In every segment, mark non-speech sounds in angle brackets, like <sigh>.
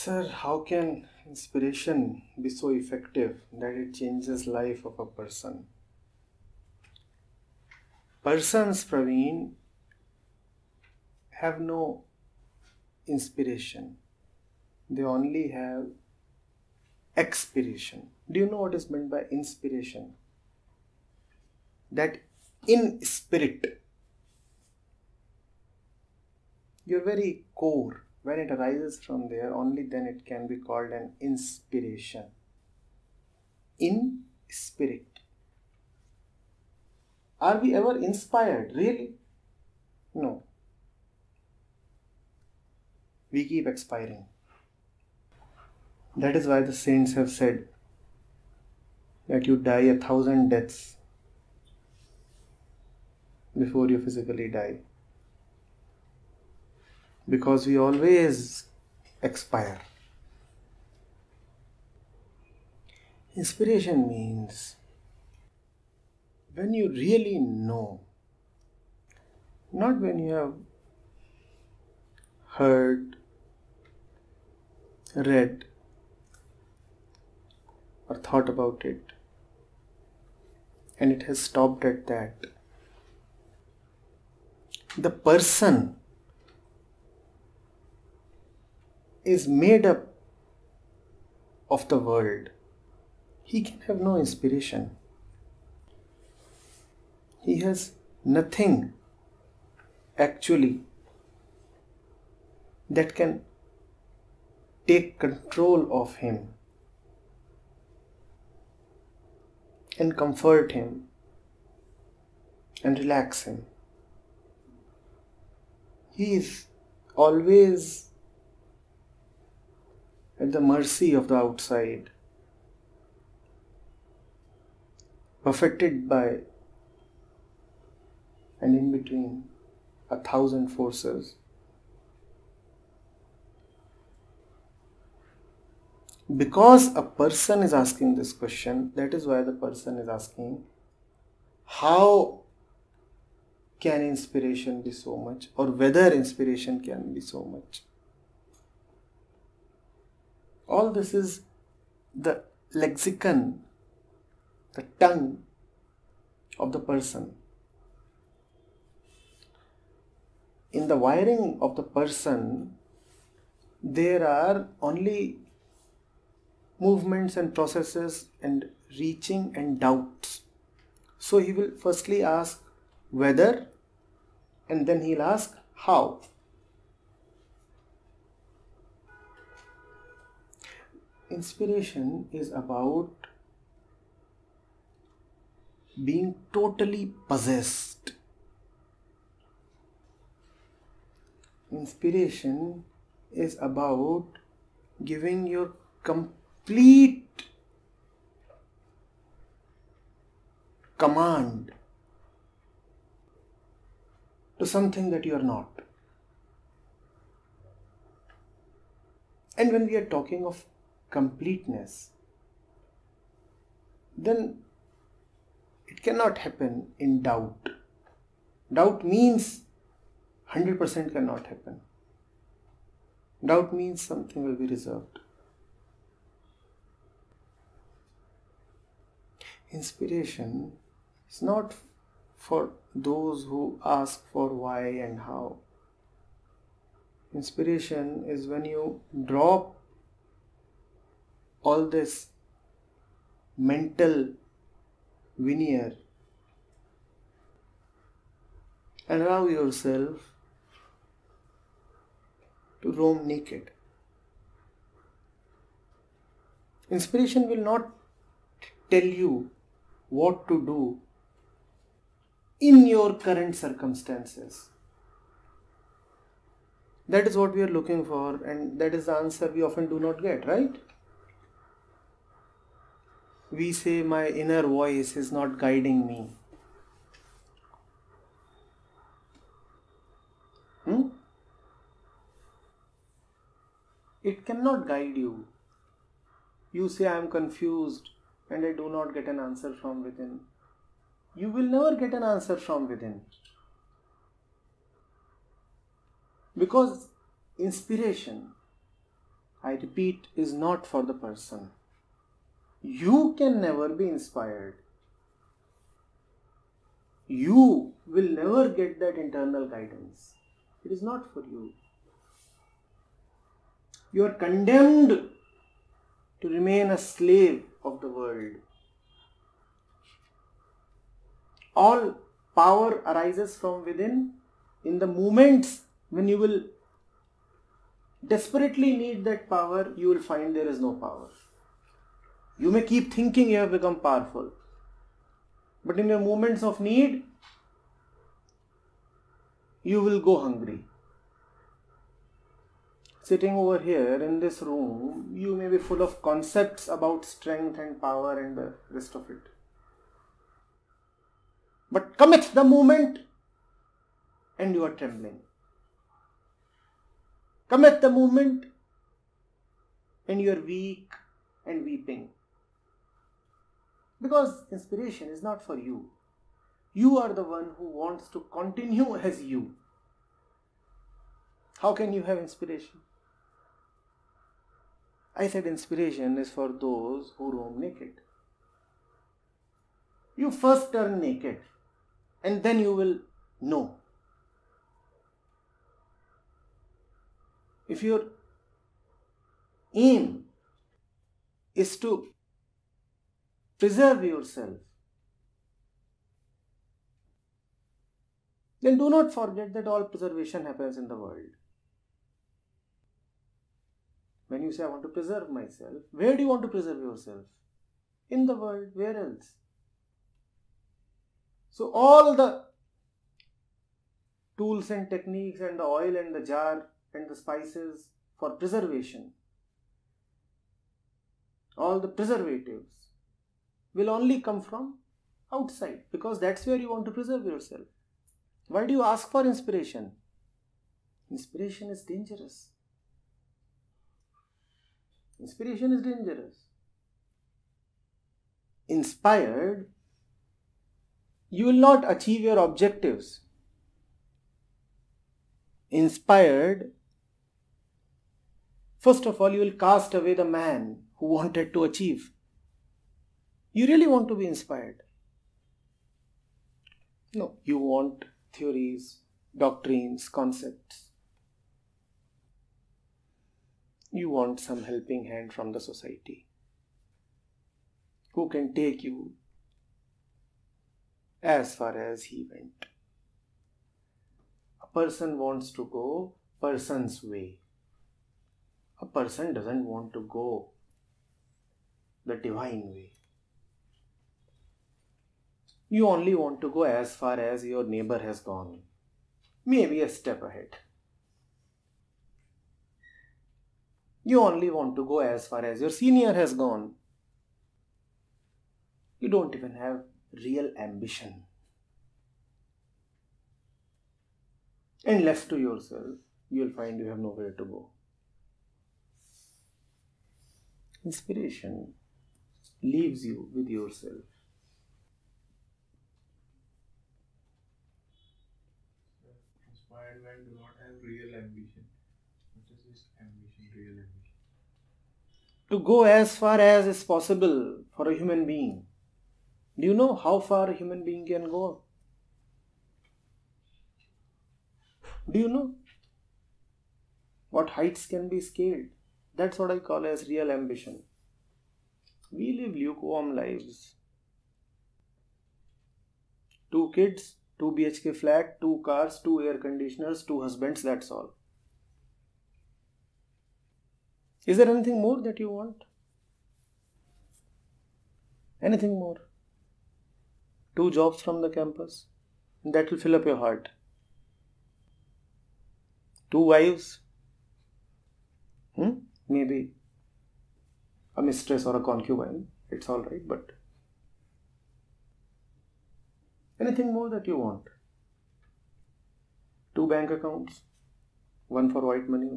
Sir, how can inspiration be so effective that it changes life of a person? Persons, Praveen, have no inspiration. They only have expiration. Do you know what is meant by inspiration? That in spirit, your very core when it arises from there only then it can be called an inspiration. In spirit are we ever inspired? Really? No. We keep expiring. That is why the saints have said that you die a thousand deaths before you physically die because we always expire. Inspiration means when you really know, not when you have heard, read, or thought about it, and it has stopped at that. The person is made up of the world, he can have no inspiration. He has nothing actually that can take control of him and comfort him and relax him. He is always at the mercy of the outside, perfected by and in between a thousand forces. Because a person is asking this question, that is why the person is asking, how can inspiration be so much, or whether inspiration can be so much? All this is the lexicon, the tongue of the person. In the wiring of the person, there are only movements and processes and reaching and doubts. So he will firstly ask whether and then he'll ask how. Inspiration is about being totally possessed. Inspiration is about giving your complete command to something that you are not. And when we are talking of completeness, then it cannot happen in doubt. Doubt means 100% cannot happen. Doubt means something will be reserved. Inspiration is not for those who ask for why and how. Inspiration is when you drop all this mental veneer allow yourself to roam naked. Inspiration will not tell you what to do in your current circumstances. That is what we are looking for, and that is the answer we often do not get, right? We say my inner voice is not guiding me. Hmm? It cannot guide you. You say I am confused and I do not get an answer from within. You will never get an answer from within. Because inspiration I repeat, is not for the person. You can never be inspired. You will never get that internal guidance. It is not for you. You are condemned to remain a slave of the world. All power arises from within in the moments when you will desperately need that power, you will find there is no power. You may keep thinking you have become powerful, but in your moments of need, you will go hungry. Sitting over here in this room, you may be full of concepts about strength and power and the rest of it. But commit the moment and you are trembling. Commit the moment and you are weak and weeping. Because inspiration is not for you. You are the one who wants to continue <laughs> as you. How can you have inspiration? I said inspiration is for those who roam naked. You first turn naked and then you will know. If your aim is to preserve yourself, then do not forget that all preservation happens in the world. When you say, I want to preserve myself, where do you want to preserve yourself? In the world, where else? So, all the tools and techniques and the oil and the jar and the spices for preservation, all the preservatives will only come from outside because that's where you want to preserve yourself. Why do you ask for inspiration? Inspiration is dangerous. Inspiration is dangerous. Inspired, you will not achieve your objectives. Inspired, first of all, you will cast away the man who wanted to achieve. You really want to be inspired. No, you want theories, doctrines, concepts. You want some helping hand from the society who can take you as far as he went. A person wants to go person's way. A person doesn't want to go the divine way. You only want to go as far as your neighbor has gone, maybe a step ahead. You only want to go as far as your senior has gone. You don't even have real ambition. And left to yourself, you'll find you have nowhere to go. Inspiration leaves you with yourself. Inspired men do not have real ambition. What is this ambition, real ambition? To go as far as is possible for a human being. Do you know how far a human being can go? Do you know what heights can be scaled? That's what I call as real ambition. We live lukewarm lives. Two kids, two BHK flat, two cars, two air conditioners, two husbands, that's all. Is there anything more that you want? Anything more? Two jobs from the campus? That will fill up your heart. Two wives? Hmm? Maybe a mistress or a concubine. It's alright, but anything more that you want? Two bank accounts? One for white money,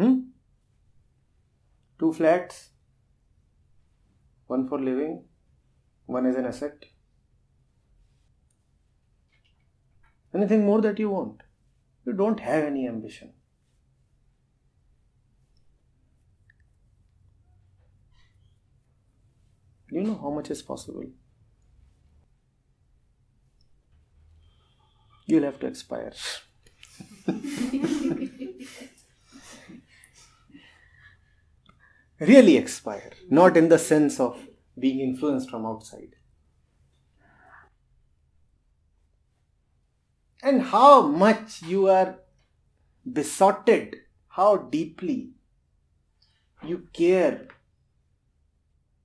hmm? two flats one for living one as an asset anything more that you want you don't have any ambition Do you know how much is possible? You'll have to expire. <laughs> <laughs> really expire, not in the sense of being influenced from outside. And how much you are besotted, how deeply you care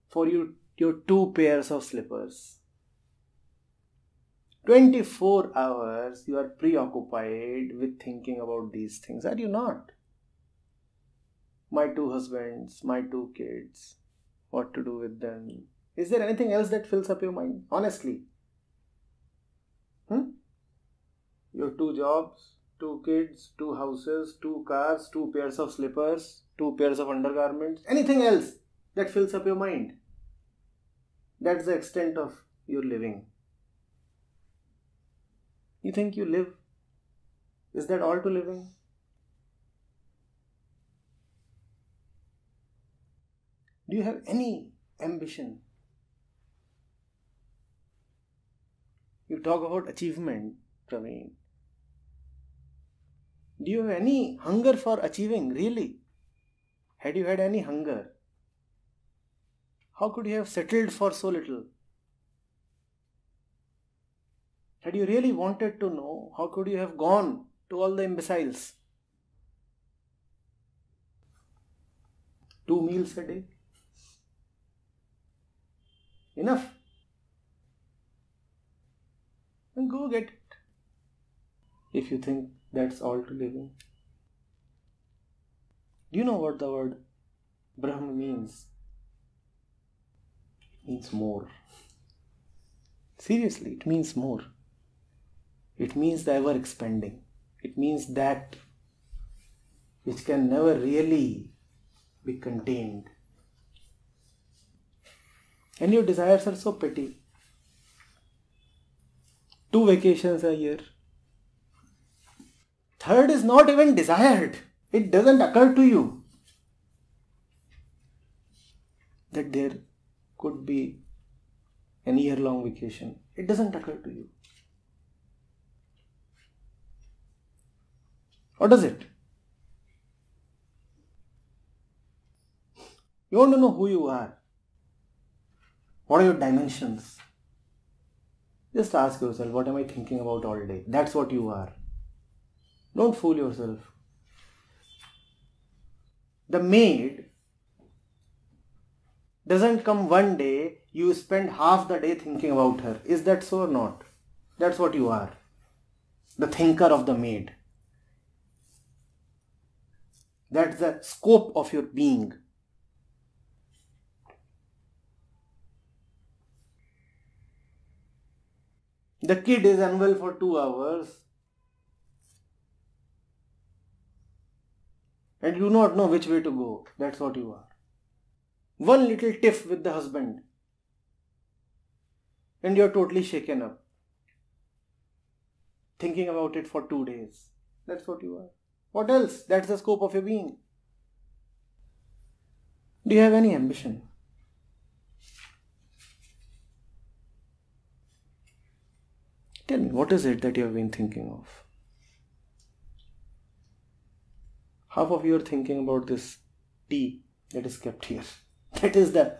for your, your two pairs of slippers. 24 hours you are preoccupied with thinking about these things, are you not? My two husbands, my two kids, what to do with them. Is there anything else that fills up your mind? Honestly. Hmm? Your two jobs, two kids, two houses, two cars, two pairs of slippers, two pairs of undergarments, anything else that fills up your mind. That's the extent of your living. You think you live? Is that all to living? Do you have any ambition? You talk about achievement, Praveen. Do you have any hunger for achieving, really? Had you had any hunger? How could you have settled for so little? Had you really wanted to know, how could you have gone to all the imbeciles? Two meals a day? Enough. And go get it. If you think that's all to living. Do you know what the word Brahm means? It means more. Seriously, it means more. It means the ever expanding. It means that which can never really be contained. And your desires are so petty. Two vacations a year. Third is not even desired. It doesn't occur to you that there could be an year long vacation. It doesn't occur to you. Or does it? You want to know who you are. What are your dimensions? Just ask yourself, what am I thinking about all day? That's what you are. Don't fool yourself. The maid doesn't come one day, you spend half the day thinking about her. Is that so or not? That's what you are. The thinker of the maid. That's the scope of your being. The kid is unwell for two hours and you do not know which way to go. That's what you are. One little tiff with the husband and you're totally shaken up. Thinking about it for two days. That's what you are. What else? That's the scope of your being. Do you have any ambition? Tell me, what is it that you have been thinking of? Half of you are thinking about this tea that is kept here. <laughs> That is the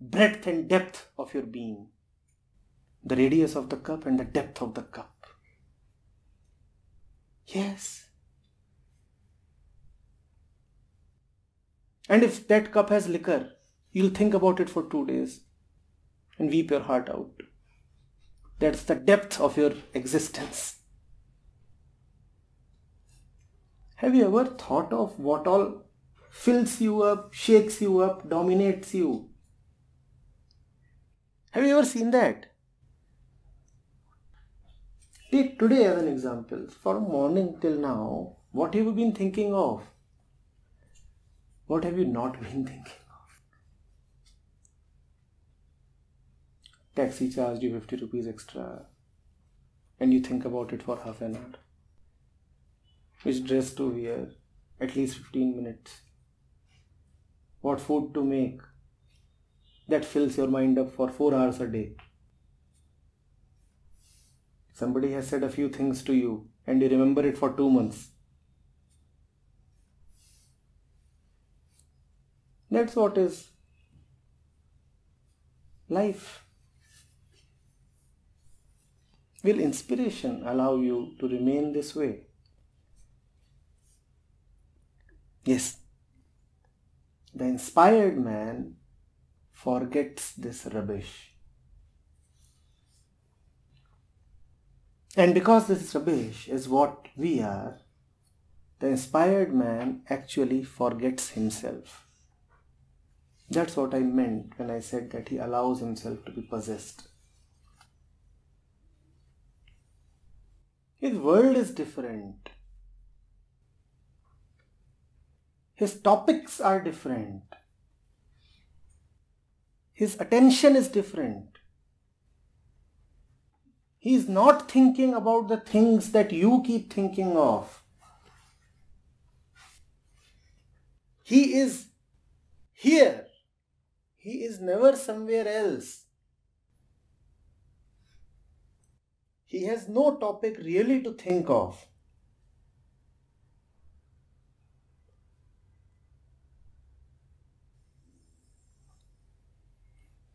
breadth and depth of your being, the radius of the cup and the depth of the cup. Yes. And if that cup has liquor, you'll think about it for two days and weep your heart out. That's the depth of your existence. Have you ever thought of what all fills you up, shakes you up, dominates you? Have you ever seen that? Take today as an example. From morning till now, what have you been thinking of? What have you not been thinking Taxi charged you 50 rupees extra and you think about it for half an hour. Which dress to wear? At least 15 minutes. what food to make. That fills your mind up for four hours a day. Somebody has said a few things to you and you remember it for two months. That's what is life. Will inspiration allow you to remain this way? Yes, the inspired man forgets this rubbish. And because this rubbish is what we are, the inspired man actually forgets himself. That's what I meant when I said that he allows himself to be possessed. His world is different. His topics are different. His attention is different. He is not thinking about the things that you keep thinking of. He is here he is never somewhere else. He has no topic really to think of.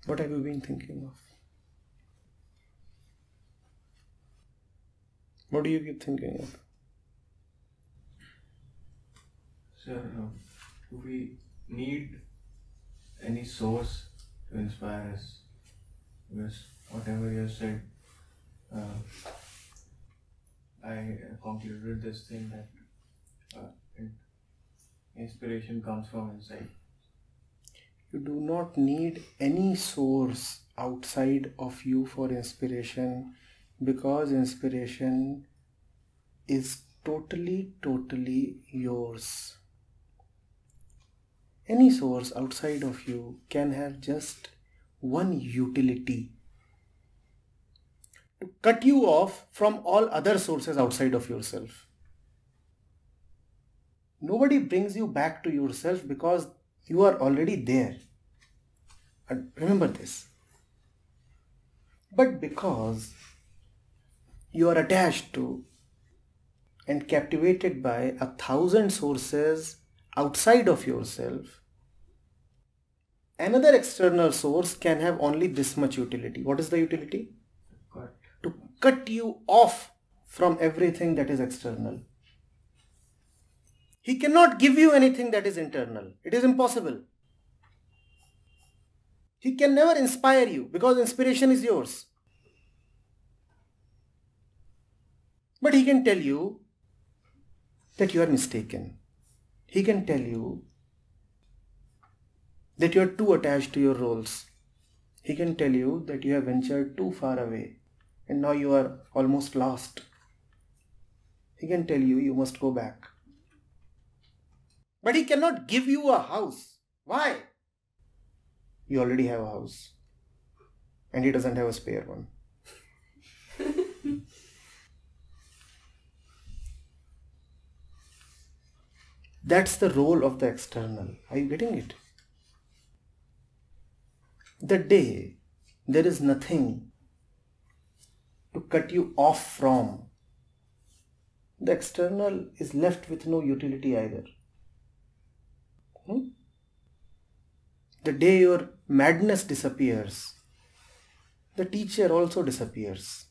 What have you been thinking of? What do you keep thinking of? Sir, uh, we need any source to inspire us. Because whatever you said, uh, I concluded this thing that uh, inspiration comes from inside. You do not need any source outside of you for inspiration because inspiration is totally, totally yours. Any source outside of you can have just one utility to cut you off from all other sources outside of yourself. Nobody brings you back to yourself because you are already there. And remember this. But because you are attached to and captivated by a thousand sources outside of yourself, another external source can have only this much utility. What is the utility? Cut. You off from everything that is external. He cannot give you anything that is internal. It is impossible. He can never inspire you because inspiration is yours. But he can tell you that you are mistaken he can tell you that you are too attached to your roles. He can tell you that you have ventured too far away and now you are almost lost. He can tell you you must go back. But he cannot give you a house. Why? You already have a house. And he doesn't have a spare one. <laughs> That's the role of the external. Are you getting it? The day there is nothing to cut you off from, the external is left with no utility either. Hmm? The day your madness disappears, the teacher also disappears.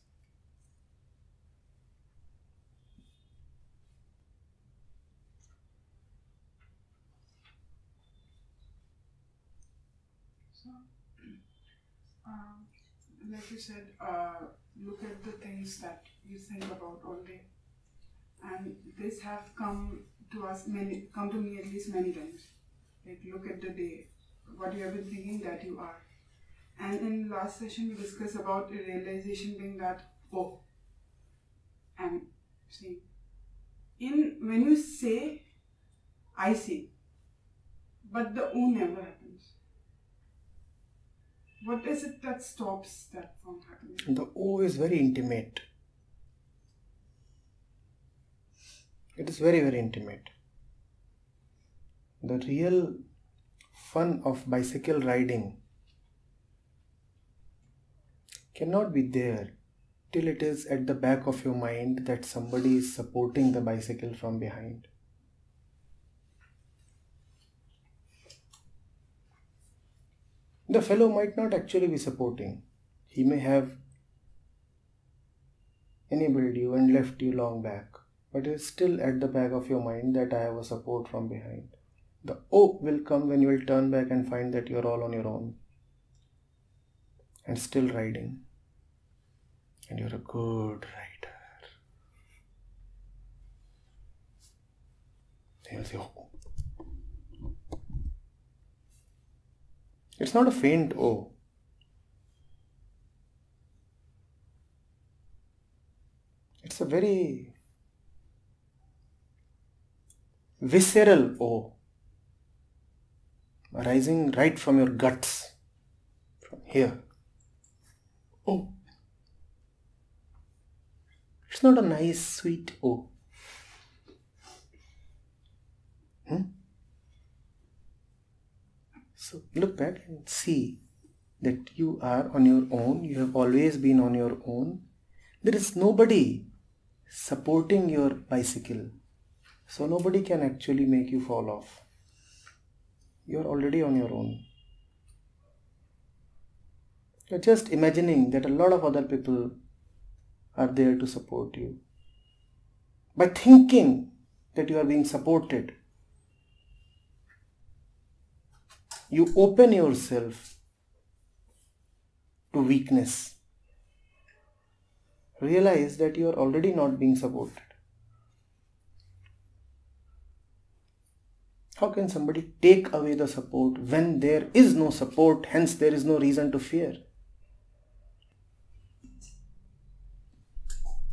like you said, uh, look at the things that you think about all day, and this have come to us many, come to me at least many times. Like look at the day, what you have been thinking that you are, and in last session we discussed about a realization being that oh, and see, in when you say, I see, but the oh never happens what is it that stops that from happening? The O is very intimate. It is very, very intimate. The real fun of bicycle riding cannot be there till it is at the back of your mind that somebody is supporting the bicycle from behind. The fellow might not actually be supporting. He may have enabled you and left you long back, but it's still at the back of your mind that I have a support from behind. The O will come when you will turn back and find that you're all on your own and still riding. And you're a good rider. You'll say, oh. It's not a faint O. It's a very visceral O arising right from your guts, from here. Oh, it's not a nice, sweet O. Hmm? So look back and see that you are on your own, you have always been on your own. There is nobody supporting your bicycle, so nobody can actually make you fall off. You are already on your own. You're just imagining that a lot of other people are there to support you. By thinking that you are being supported, you open yourself to weakness. Realize that you are already not being supported. How can somebody take away the support when there is no support, hence, there is no reason to fear?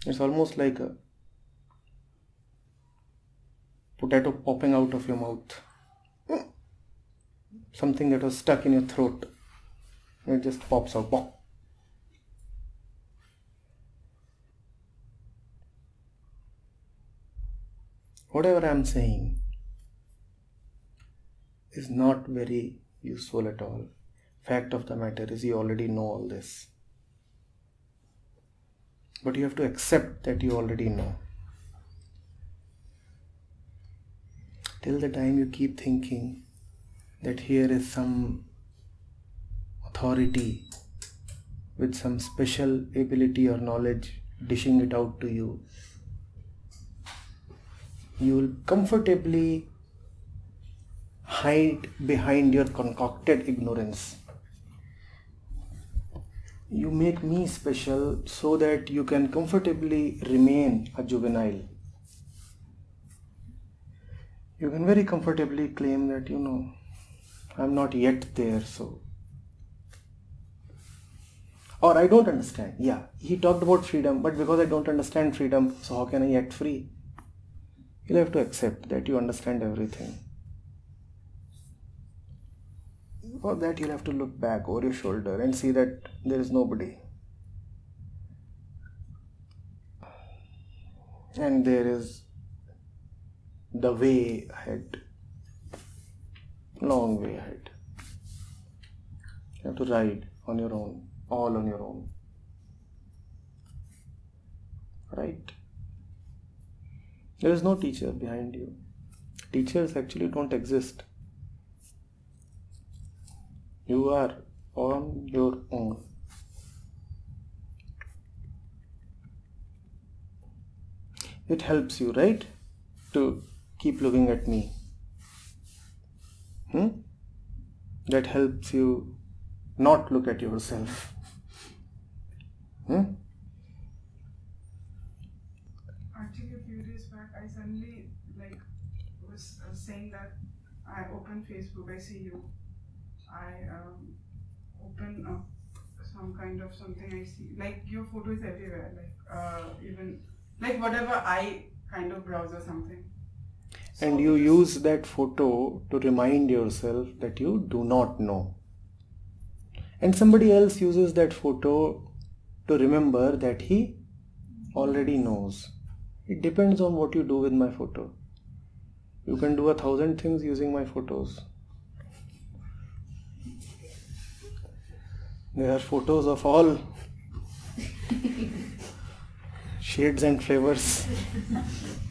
It's almost like a potato popping out of your mouth. Something that was stuck in your throat. It just pops out. Pop. Whatever I'm saying is not very useful at all. Fact of the matter is, you already know all this but you have to accept that you already know. Till the time you keep thinking that here is some authority with some special ability or knowledge dishing it out to you, you will comfortably hide behind your concocted ignorance you make me special so that you can comfortably remain a juvenile. You can very comfortably claim that, you know, I'm not yet there, so. Or I don't understand. Yeah, he talked about freedom, but because I don't understand freedom, so how can I act free? You'll have to accept that you understand everything. For that, you'll have to look back over your shoulder and see that there is nobody. And there is the way ahead, long way ahead. You have to ride on your own, all on your own. Right? There is no teacher behind you. Teachers actually don't exist. You are on your own. It helps you, right? To keep looking at me. Hmm? That helps you not look at yourself. Hmm? Actually, a few days back, I suddenly like was uh, saying that I open Facebook, I see you. I um, open up some kind of something I see. Like your photo is everywhere. Like uh, even like whatever I kind of browse or something. And you use that photo to remind yourself that you do not know. And somebody else uses that photo to remember that he already knows. It depends on what you do with my photo. You can do a thousand things using my photos. There are photos of all <laughs> shades and flavors. <laughs>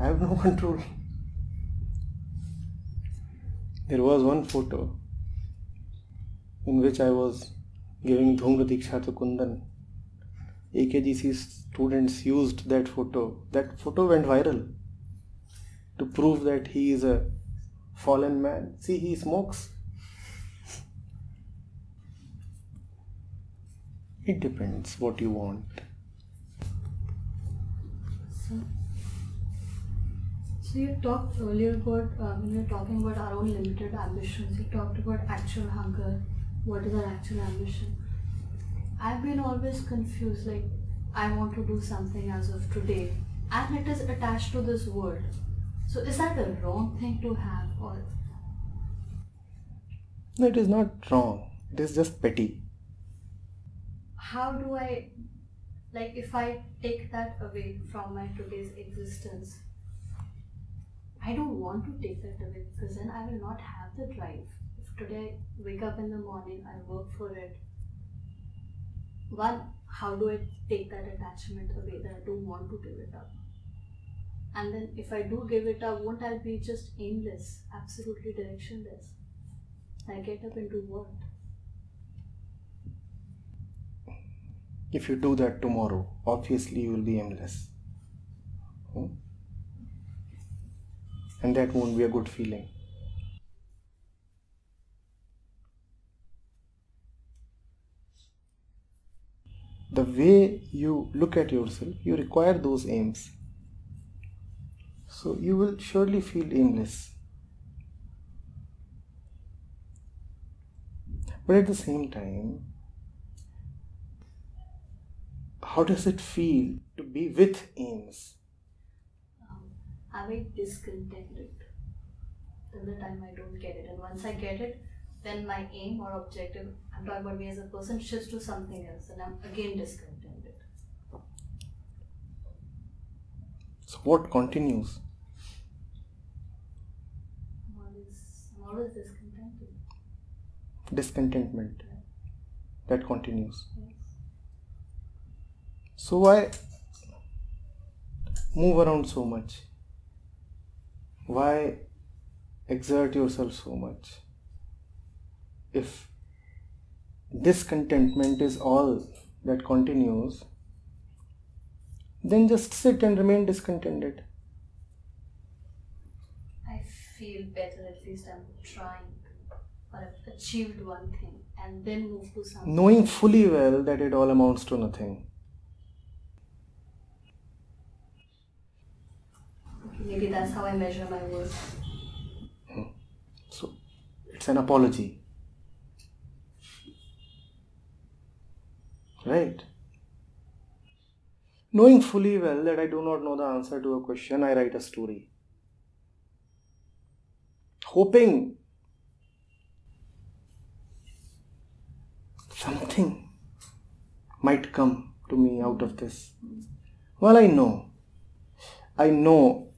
I have no <laughs> control. There was one photo in which I was giving Dhumra Diksha to Kundan. AKGC students used that photo. That photo went viral to prove that he is a fallen man. See, he smokes. It depends what you want. So, so you talked earlier about uh, when you were talking about our own limited ambitions. You talked about actual hunger. What is our actual ambition? I've been always confused. Like I want to do something as of today, and it is attached to this world. So is that a wrong thing to have, or No, it is not wrong. It is just petty. how do I, like, if I take that away from my today's existence? I don't want to take that away because then I will not have the drive. If today I wake up in the morning, I work for it. One, how do I take that attachment away that I don't want to give it up? And then if I do give it up, won't I be just aimless, absolutely directionless? I get up and do what? If you do that tomorrow, obviously you will be aimless. Hmm? And that won't be a good feeling. The way you look at yourself, you require those aims. So you will surely feel aimless. But at the same time, how does it feel to be with aims? Am I discontented till the time I don't get it? And once I get it, then my aim or objective, I'm talking about me as a person, shifts to something else, and I'm again discontented. So, what continues? I'm always, I'm always discontented. Discontentment. That continues. Yes. So, why move around so much? Why exert yourself so much? If discontentment is all that continues, then just sit and remain discontented. I feel better, at least I'm trying or I've achieved one thing, and then move to something. Knowing fully well that it all amounts to nothing. Maybe that's how I measure my worth. So it's an apology. Right? Knowing fully well that I do not know the answer to a question, I write a story. Hoping something might come to me out of this. Well, I know. I know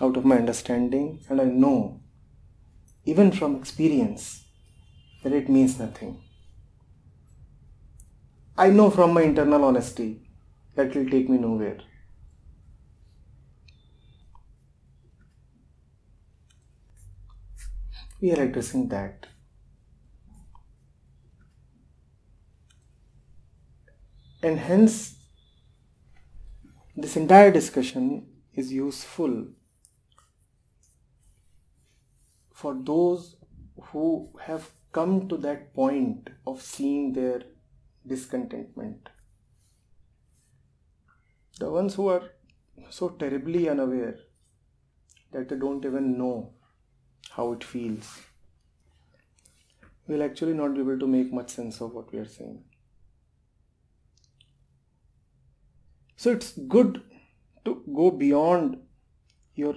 out of my understanding, and I know even from experience, that it means nothing. I know from my internal honesty that it will take me nowhere. We are addressing that. And hence, this entire discussion is useful for those who have come to that point of seeing their discontentment. The ones who are so terribly unaware that they don't even know how it feels will actually not be able to make much sense of what we are saying. So it's good to go beyond your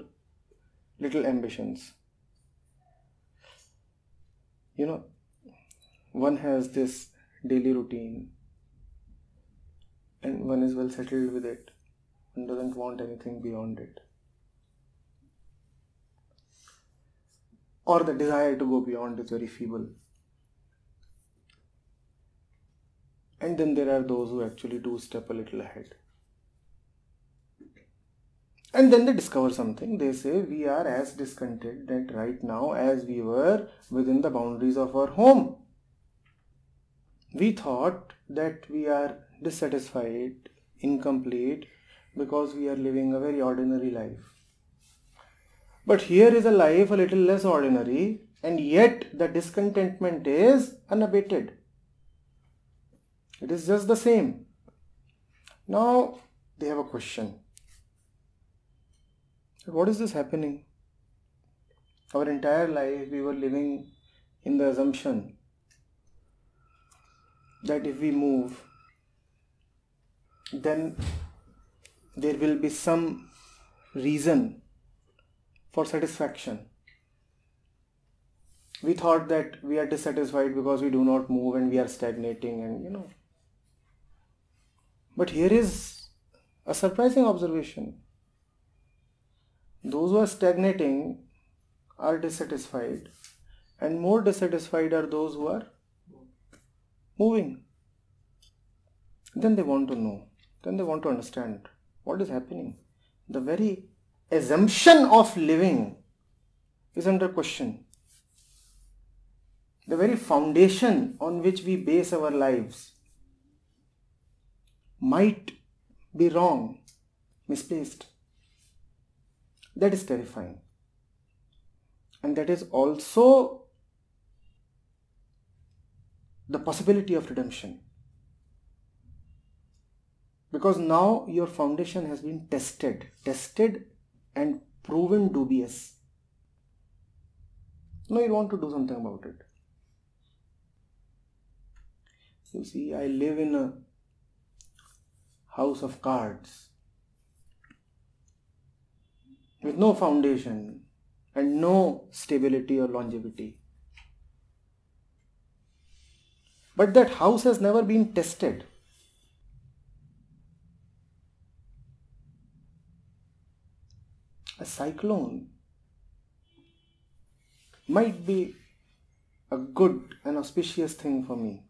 little ambitions you know one has this daily routine and one is well settled with it and doesn't want anything beyond it. Or the desire to go beyond is very feeble. And then there are those who actually do step a little ahead. And then they discover something. They say, We are as discontented right now as we were within the boundaries of our home. We thought that we are dissatisfied, incomplete, because we are living a very ordinary life. But here is a life a little less ordinary, and yet the discontentment is unabated. It is just the same. Now they have a question. What is this happening? Our entire life we were living in the assumption that if we move, then there will be some reason for satisfaction. We thought that we are dissatisfied because we do not move and we are stagnating, and you know. But here is a surprising observation. Those who are stagnating are dissatisfied, and more dissatisfied are those who are moving. Then they want to know, then they want to understand what is happening. The very assumption of living is under question. The very foundation on which we base our lives might be wrong, misplaced. That is terrifying. And that is also the possibility of redemption. Because now your foundation has been tested, tested and proven dubious. Now you want to do something about it. You see, I live in a house of cards with no foundation and no stability or longevity. But that house has never been tested. A cyclone might be a good and auspicious thing for me.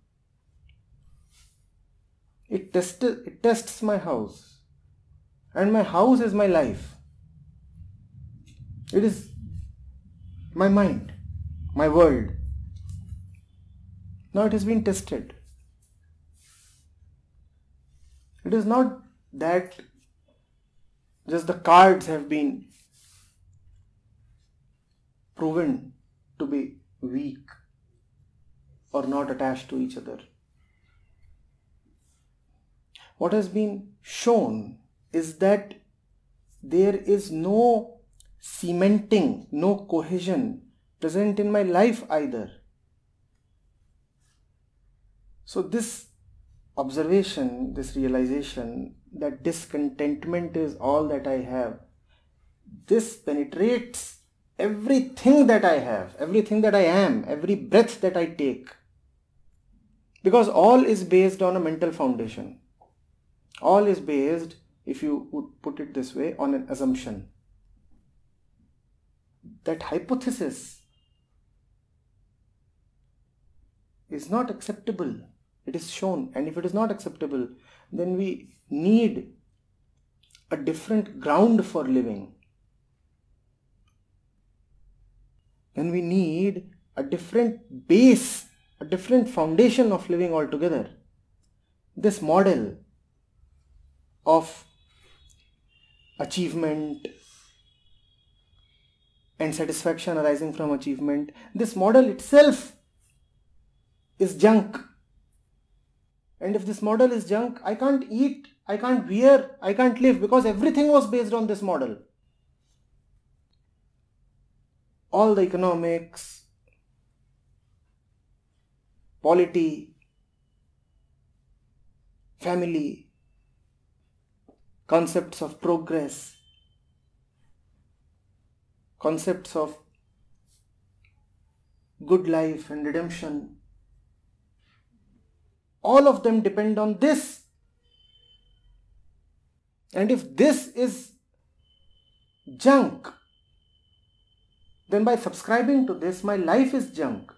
It, test, it tests my house, and my house is my life. It is my mind, my world. Now it has been tested. It is not that just the cards have been proven to be weak or not attached to each other. What has been shown is that there is no cementing, no cohesion present in my life either. So, this observation, this realization that discontentment is all that I have, this penetrates everything that I have, everything that I am, every breath that I take. Because all is based on a mental foundation. All is based, if you would put it this way, on an assumption. That hypothesis is not acceptable. It is shown, and if it is not acceptable, then we need a different ground for living. Then we need a different base, a different foundation of living altogether. This model of achievement and satisfaction arising from achievement, this model itself is junk. And if this model is junk, I can't eat, I can't wear, I can't live because everything was based on this model. All the economics, polity, family, concepts of progress, concepts of good life and redemption, all of them depend on this. And if this is junk, then by subscribing to this, my life is junk.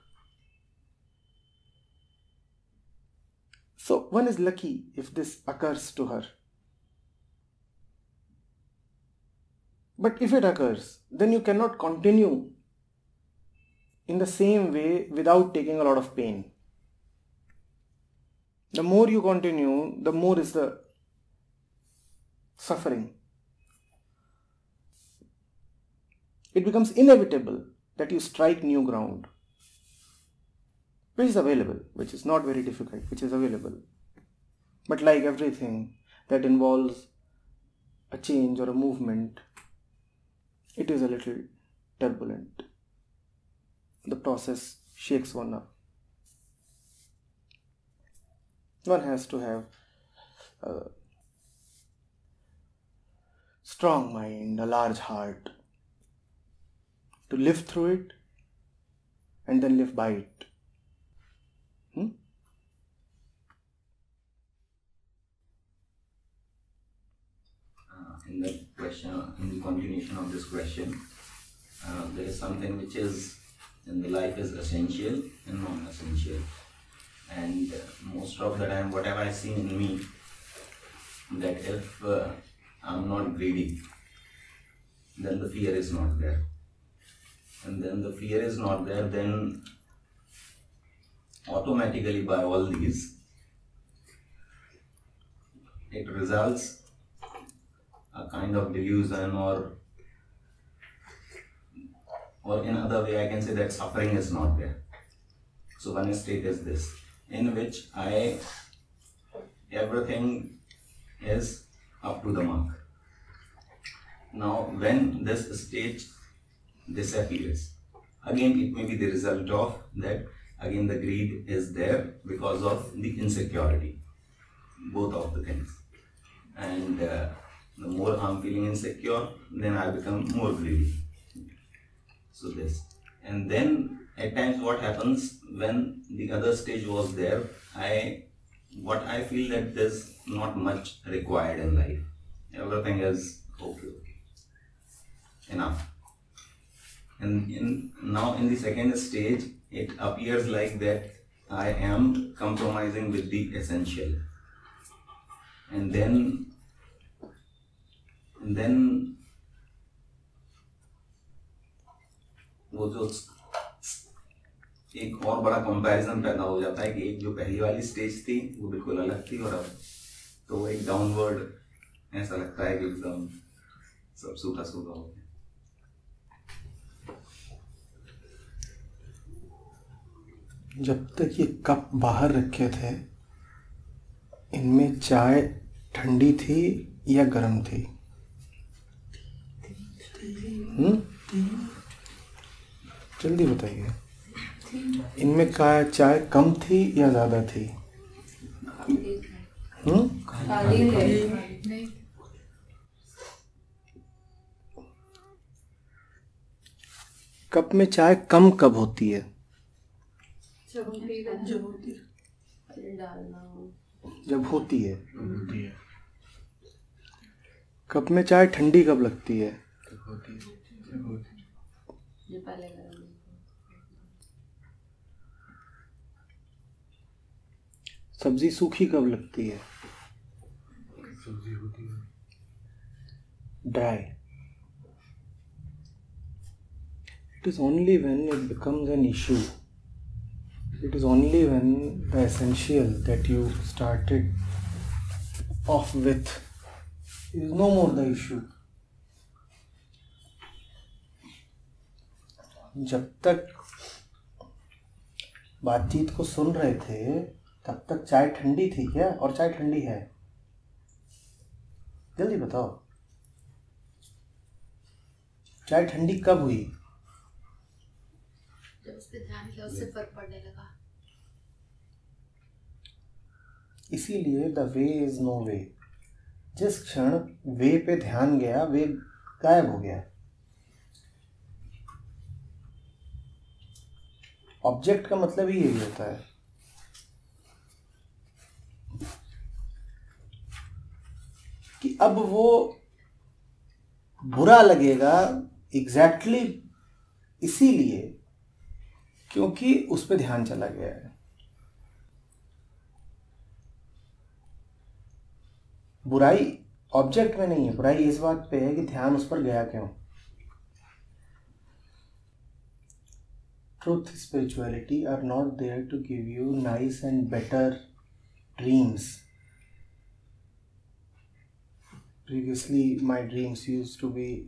So one is lucky if this occurs to her. But if it occurs, then you cannot continue in the same way without taking a lot of pain. The more you continue, the more is the suffering. It becomes inevitable that you strike new ground, which is available, which is not very difficult, which is available. But like everything that involves a change or a movement, it is a little turbulent. The process shakes one up. One has to have a strong mind, a large heart to live through it and then live by it. Hmm? uh, question, in the continuation of this question, uh, there is something which is in the life is essential and non-essential. And uh, most of the time, whatever I see in me, that if uh, I'm not greedy, then the fear is not there. And then the fear is not there, then automatically by all these, it results a kind of delusion or or in other way I can say that suffering is not there. So one state is this, in which I everything is up to the mark. Now when this state disappears, again it may be the result of that again the greed is there because of the insecurity, both of the things. And uh, the more I'm feeling insecure, then I become more greedy. So this. And then at times what happens when the other stage was there, I what I feel that there's not much required in life. Everything is okay, okay. Enough. And in now in the second stage, it appears like that I am compromising with the essential. And then and then वो जो एक और बड़ा comparison पैदा हो जाता है कि एक जो पहली वाली स्टेज थी, वो बिल्कुल अलग थी और अब तो एक डाउनवर्ड ऐसा लगता है कि एकदम सब सूखा सूखा हो गया। जब तक ये कप बाहर रखे थे, इनमें चाय ठंडी थी या गर्म थी? जल्दी बताइए। इनमें का चाय कम थी या ज़्यादा थी? हम्म? कप में चाय कम कब होती है? जब होती है। होती है। कप में चाय ठंडी कब लगती है। सब्ज़ी सूखी कब लगती है? सब्ज़ी होती है। Dry it is only when it becomes an issue it is only when the essential that you started off with is no more the issue जब तक बातचीत को सुन रहे थे तब तक चाय ठंडी थी क्या? और चाय ठंडी है। जल्दी बताओ। चाय ठंडी कब हुई? जब ध्यान उससे फ़र्क पड़ने लगा। इसीलिए the way is no way. जिस क्षण वे पे ध्यान गया वे गायब हो गया। ऑब्जेक्ट का मतलब ही यही होता है। कि अब वो बुरा लगेगा एग्जैक्टली exactly इसीलिए क्योंकि उस पर ध्यान चला गया है। बुराई ऑब्जेक्ट में नहीं है, बुराई इस बात पे है कि ध्यान उस पर गया क्यों? Truth spirituality are not there to give you nice and better dreams. Previously my dreams used to be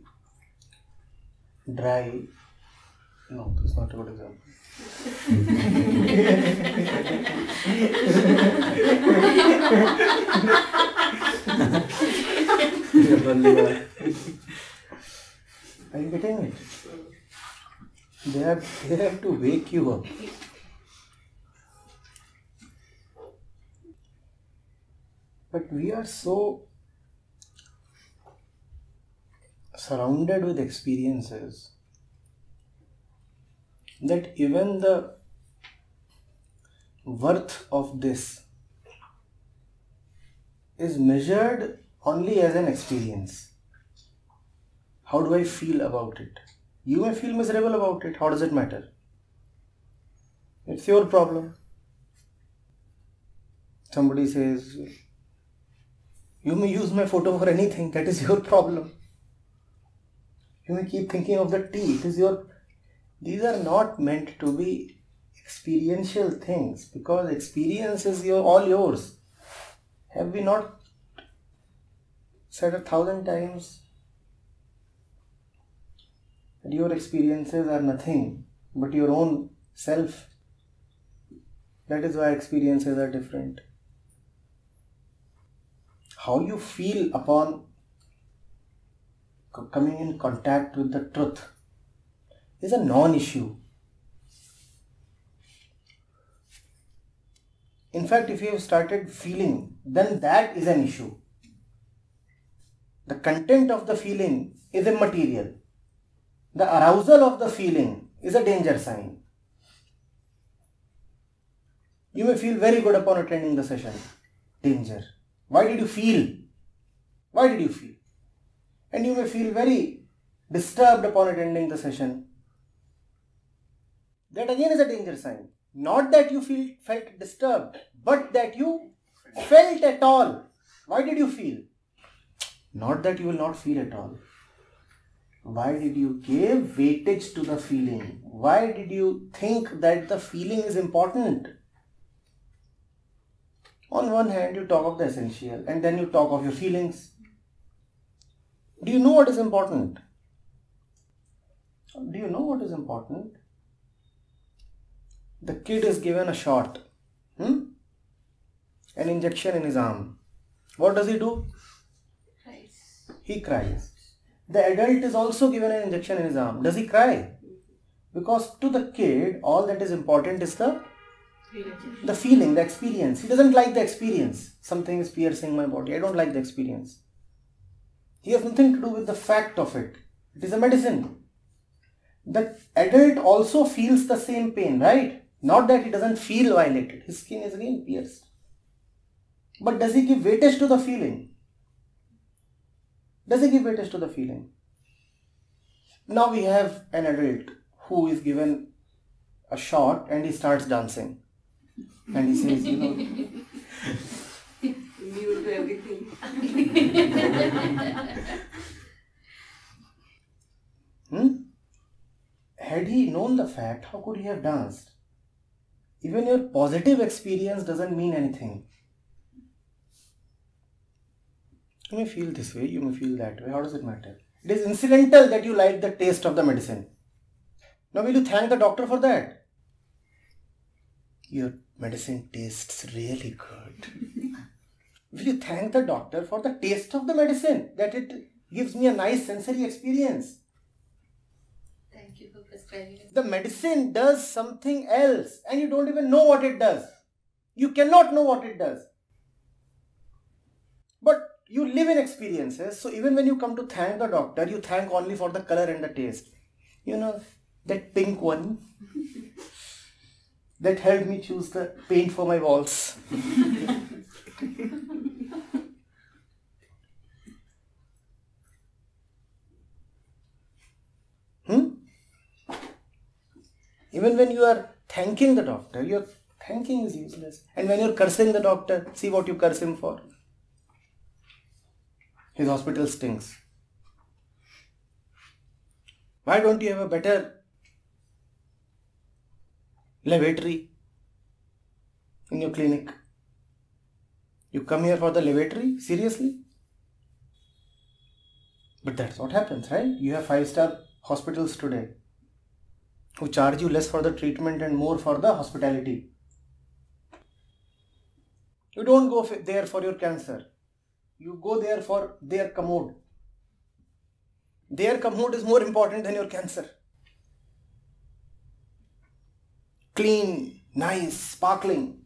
dry. No that's not a good example. <laughs> <laughs> Are you getting it they have they have to wake you up but we are so surrounded with experiences that even the worth of this is measured only as an experience. How do I feel about it? You may feel miserable about it. How does it matter? It's your problem. Somebody says, You may use my photo for anything. That is your problem. You may keep thinking of the tea. It is your. These are not meant to be experiential things because experience is your all yours. Have we not said a thousand times that your experiences are nothing but your own self? That is why experiences are different. How you feel upon coming in contact with the truth is a non issue. In fact, if you have started feeling, then that is an issue. The content of the feeling is immaterial. The arousal of the feeling is a danger sign. You may feel very good upon attending the session. Danger. Why did you feel? Why did you feel? And you may feel very disturbed upon attending the session. That again is a danger sign. Not that you feel felt disturbed, but that you felt at all. Why did you feel? Not that you will not feel at all. Why did you give weightage to the feeling? Why did you think that the feeling is important? On one hand, you talk of the essential and then you talk of your feelings. Do you know what is important? Do you know what is important? The kid is given a shot, hmm? an injection in his arm. What does he do? He cries. The adult is also given an injection in his arm. Does he cry? Because to the kid, all that is important is the the feeling, the experience. He doesn't like the experience. Something is piercing my body. I don't like the experience. He has nothing to do with the fact of it. It is a medicine. The adult also feels the same pain, right? Not that he doesn't feel violated. His skin is again pierced. But does he give weightage to the feeling? Does he give weightage to the feeling? Now we have an adult who is given a shot and he starts dancing. And he says, you know, New to everything. hmm? had he known the fact, how could he have danced? Even your positive experience doesn't mean anything. You may feel this way, you may feel that way. How does it matter? It is incidental that you like the taste of the medicine. Now, will you thank the doctor for that? Your medicine tastes really good. <laughs> will you thank the doctor for the taste of the medicine? That it gives me a nice sensory experience. Thank you for prescribing. The medicine does something else and you don't even know what it does. You cannot know what it does. You live in experiences, so even when you come to thank the doctor, you thank only for the color and the taste. You know, that pink one <laughs> that helped me choose the paint for my walls. <laughs> hmm? Even when you are thanking the doctor, your thanking is useless. And when you're cursing the doctor, see what you curse him for. His hospital stinks. Why don't you have a better lavatory in your clinic? You come here for the lavatory? Seriously? But that's what happens, right? You have five star hospitals today who charge you less for the treatment and more for the hospitality. You don't go there for your cancer. You go there for their commode. Their commode is more important than your cancer. Clean, nice, sparkling.